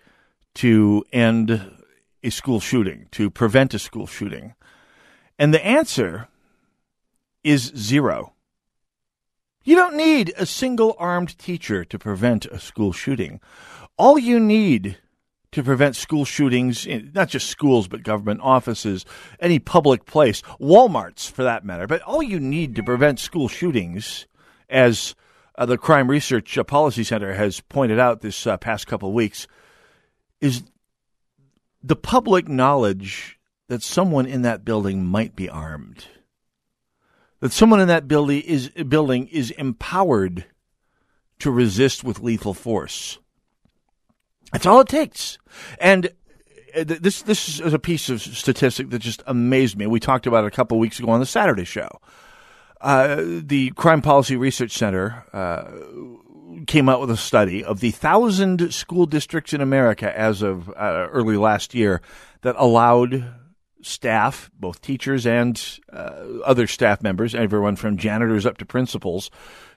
to end a school shooting, to prevent a school shooting? And the answer is zero. You don't need a single armed teacher to prevent a school shooting. All you need to prevent school shootings, in- not just schools, but government offices, any public place, Walmarts for that matter, but all you need to prevent school shootings, as uh, the Crime Research uh, Policy Center has pointed out this uh, past couple of weeks, is the public knowledge that someone in that building might be armed that someone in that building is building is empowered to resist with lethal force. That's all it takes. And uh, this this is a piece of statistic that just amazed me. We talked about it a couple of weeks ago on the Saturday show. Uh, the Crime Policy Research Center uh, came out with a study of the thousand school districts in America as of uh, early last year that allowed staff, both teachers and uh, other staff members, everyone from janitors up to principals,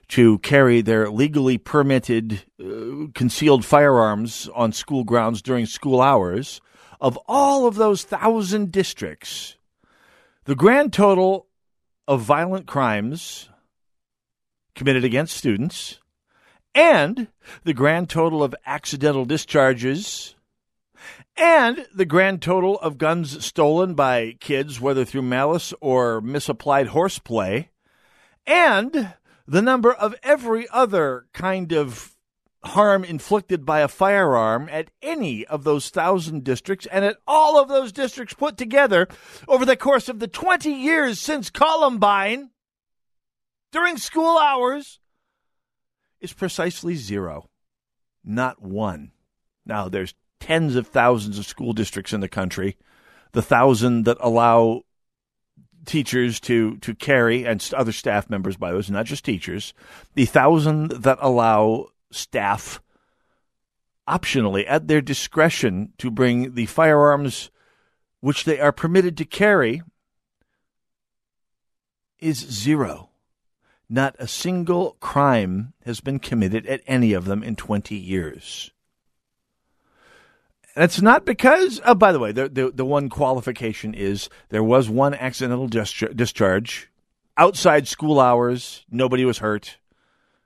to carry their legally permitted uh, concealed firearms on school grounds during school hours. Of all of those thousand districts, the grand total of violent crimes committed against students and the grand total of accidental discharges and the grand total of guns stolen by kids, whether through malice or misapplied horseplay, and the number of every other kind of harm inflicted by a firearm at any of those thousand districts and at all of those districts put together over the course of the 20 years since Columbine during school hours is precisely zero. Not one. Now, there's tens of thousands of school districts in the country, the thousand that allow teachers to to carry and other staff members by those not just teachers the thousand that allow staff optionally at their discretion to bring the firearms which they are permitted to carry is zero not a single crime has been committed at any of them in 20 years that's not because. Oh, by the way, the, the the one qualification is there was one accidental discharge, discharge outside school hours. Nobody was hurt.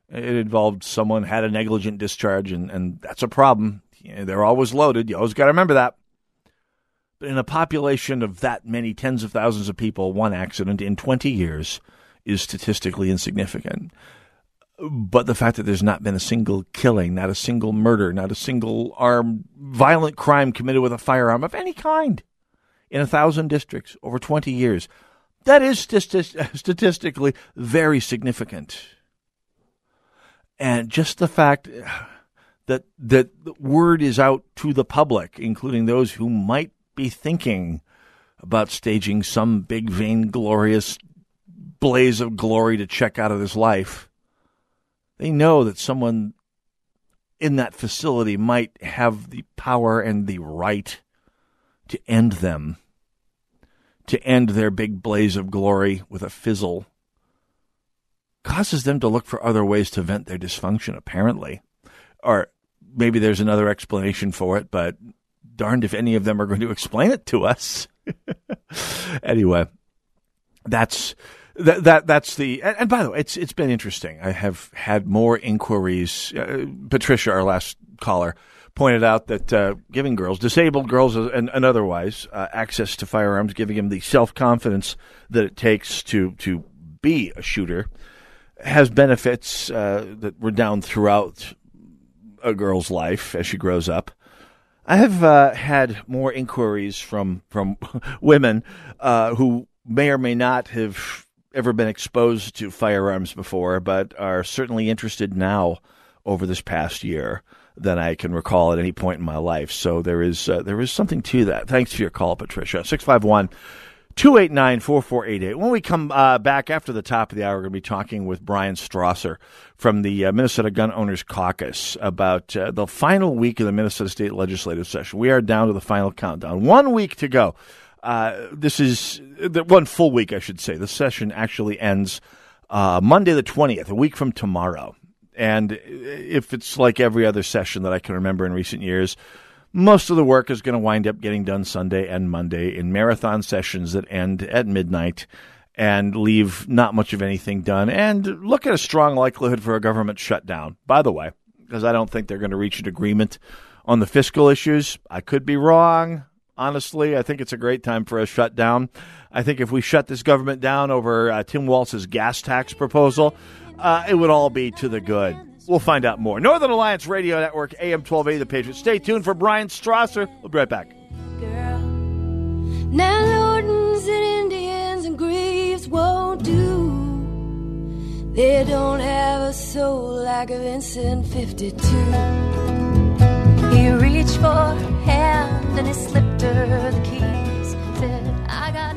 It involved someone had a negligent discharge, and, and that's a problem. They're always loaded. You always got to remember that. But in a population of that many tens of thousands of people, one accident in 20 years is statistically insignificant. But the fact that there's not been a single killing, not a single murder, not a single armed violent crime committed with a firearm of any kind in a thousand districts over 20 years. That is stati- <laughs> statistically very significant. And just the fact that that the word is out to the public, including those who might be thinking about staging some big vainglorious blaze of glory to check out of this life. They know that someone in that facility might have the power and the right to end them, to end their big blaze of glory with a fizzle, causes them to look for other ways to vent their dysfunction, apparently. Or maybe there's another explanation for it, but darned if any of them are going to <laughs> explain it to us. <laughs> anyway, that's that, that that's the and, by the way, it's it's been interesting. I have had more inquiries. Uh, Patricia, our last caller, pointed out that uh, giving girls, disabled girls and, and otherwise, uh, access to firearms, giving them the self confidence that it takes to to be a shooter, has benefits uh, that redound throughout a girl's life as she grows up. I have uh, had more inquiries from from <laughs> women uh, who may or may not have ever been exposed to firearms before, but are certainly interested now over this past year than I can recall at any point in my life. So there is uh, there is something to that. Thanks for your call, Patricia. 651 289 4488. When we come uh, back after the top of the hour, we're going to be talking with Bryan Strawser from the uh, Minnesota Gun Owners Caucus about uh, the final week of the Minnesota State Legislative Session. We are down to the final countdown. One week to go. Uh, this is the one full week, I should say. The session actually ends uh, Monday the 20th, a week from tomorrow. And if it's like every other session that I can remember in recent years, most of the work is going to wind up getting done Sunday and Monday in marathon sessions that end at midnight and leave not much of anything done and look at a strong likelihood for a government shutdown, by the way, because I don't think they're going to reach an agreement on the fiscal issues. I could be wrong honestly. I think it's a great time for a shutdown. I think if we shut this government down over uh, Tim Walz's gas tax proposal, uh, it would all be to the good. We'll find out more. Northern Alliance Radio Network, AM 1280 The Patriot. Stay tuned for Bryan Strawser. We'll be right back. Girl, now Nortons and Indians and Greeves won't do. They don't have a soul like Vincent 52. He reached for hand and he slipped her the keys. Said, I got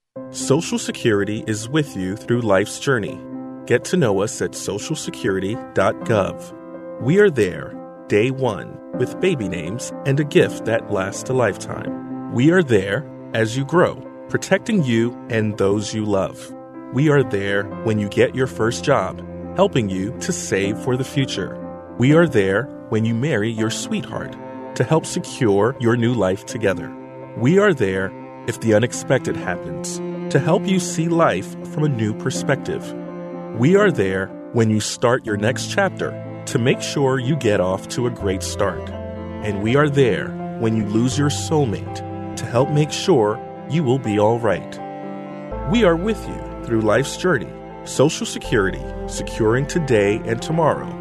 Social Security is with you through life's journey. Get to know us at socialsecurity.gov. We are there, day one, with baby names and a gift that lasts a lifetime. We are there as you grow, protecting you and those you love. We are there when you get your first job, helping you to save for the future. We are there when you marry your sweetheart to help secure your new life together. We are there if the unexpected happens, to help you see life from a new perspective. We are there when you start your next chapter to make sure you get off to a great start. And we are there when you lose your soulmate to help make sure you will be all right. We are with you through life's journey, Social Security, securing today and tomorrow.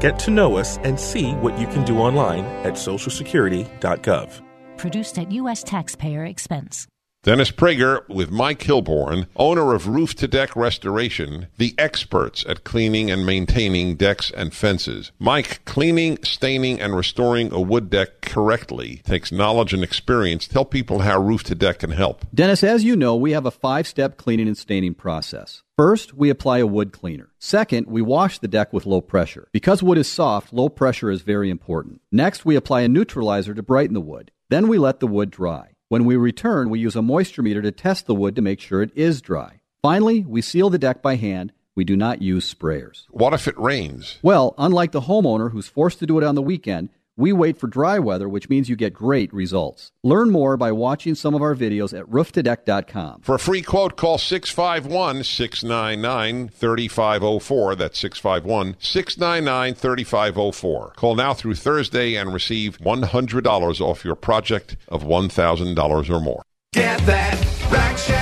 Get to know us and see what you can do online at socialsecurity.gov. Produced at U.S. taxpayer expense. Dennis Prager with Mike Kilborn, owner of Roof to Deck Restoration, the experts at cleaning and maintaining decks and fences. Mike, cleaning, staining, and restoring a wood deck correctly takes knowledge and experience Tell people how Roof to Deck can help. Dennis, as you know, we have a five step cleaning and staining process. First, we apply a wood cleaner. Second, we wash the deck with low pressure. Because wood is soft, low pressure is very important. Next, we apply a neutralizer to brighten the wood. Then we let the wood dry. When we return, we use a moisture meter to test the wood to make sure it is dry. Finally, we seal the deck by hand. We do not use sprayers. What if it rains? Well, unlike the homeowner who's forced to do it on the weekend, We wait for dry weather, which means you get great results. Learn more by watching some of our videos at rooftodeck.com. For a free quote, call 651 699 3504. That's 651 699 3504. Call now through Thursday and receive $100 off your project of $1,000 or more. Get that Rack Shack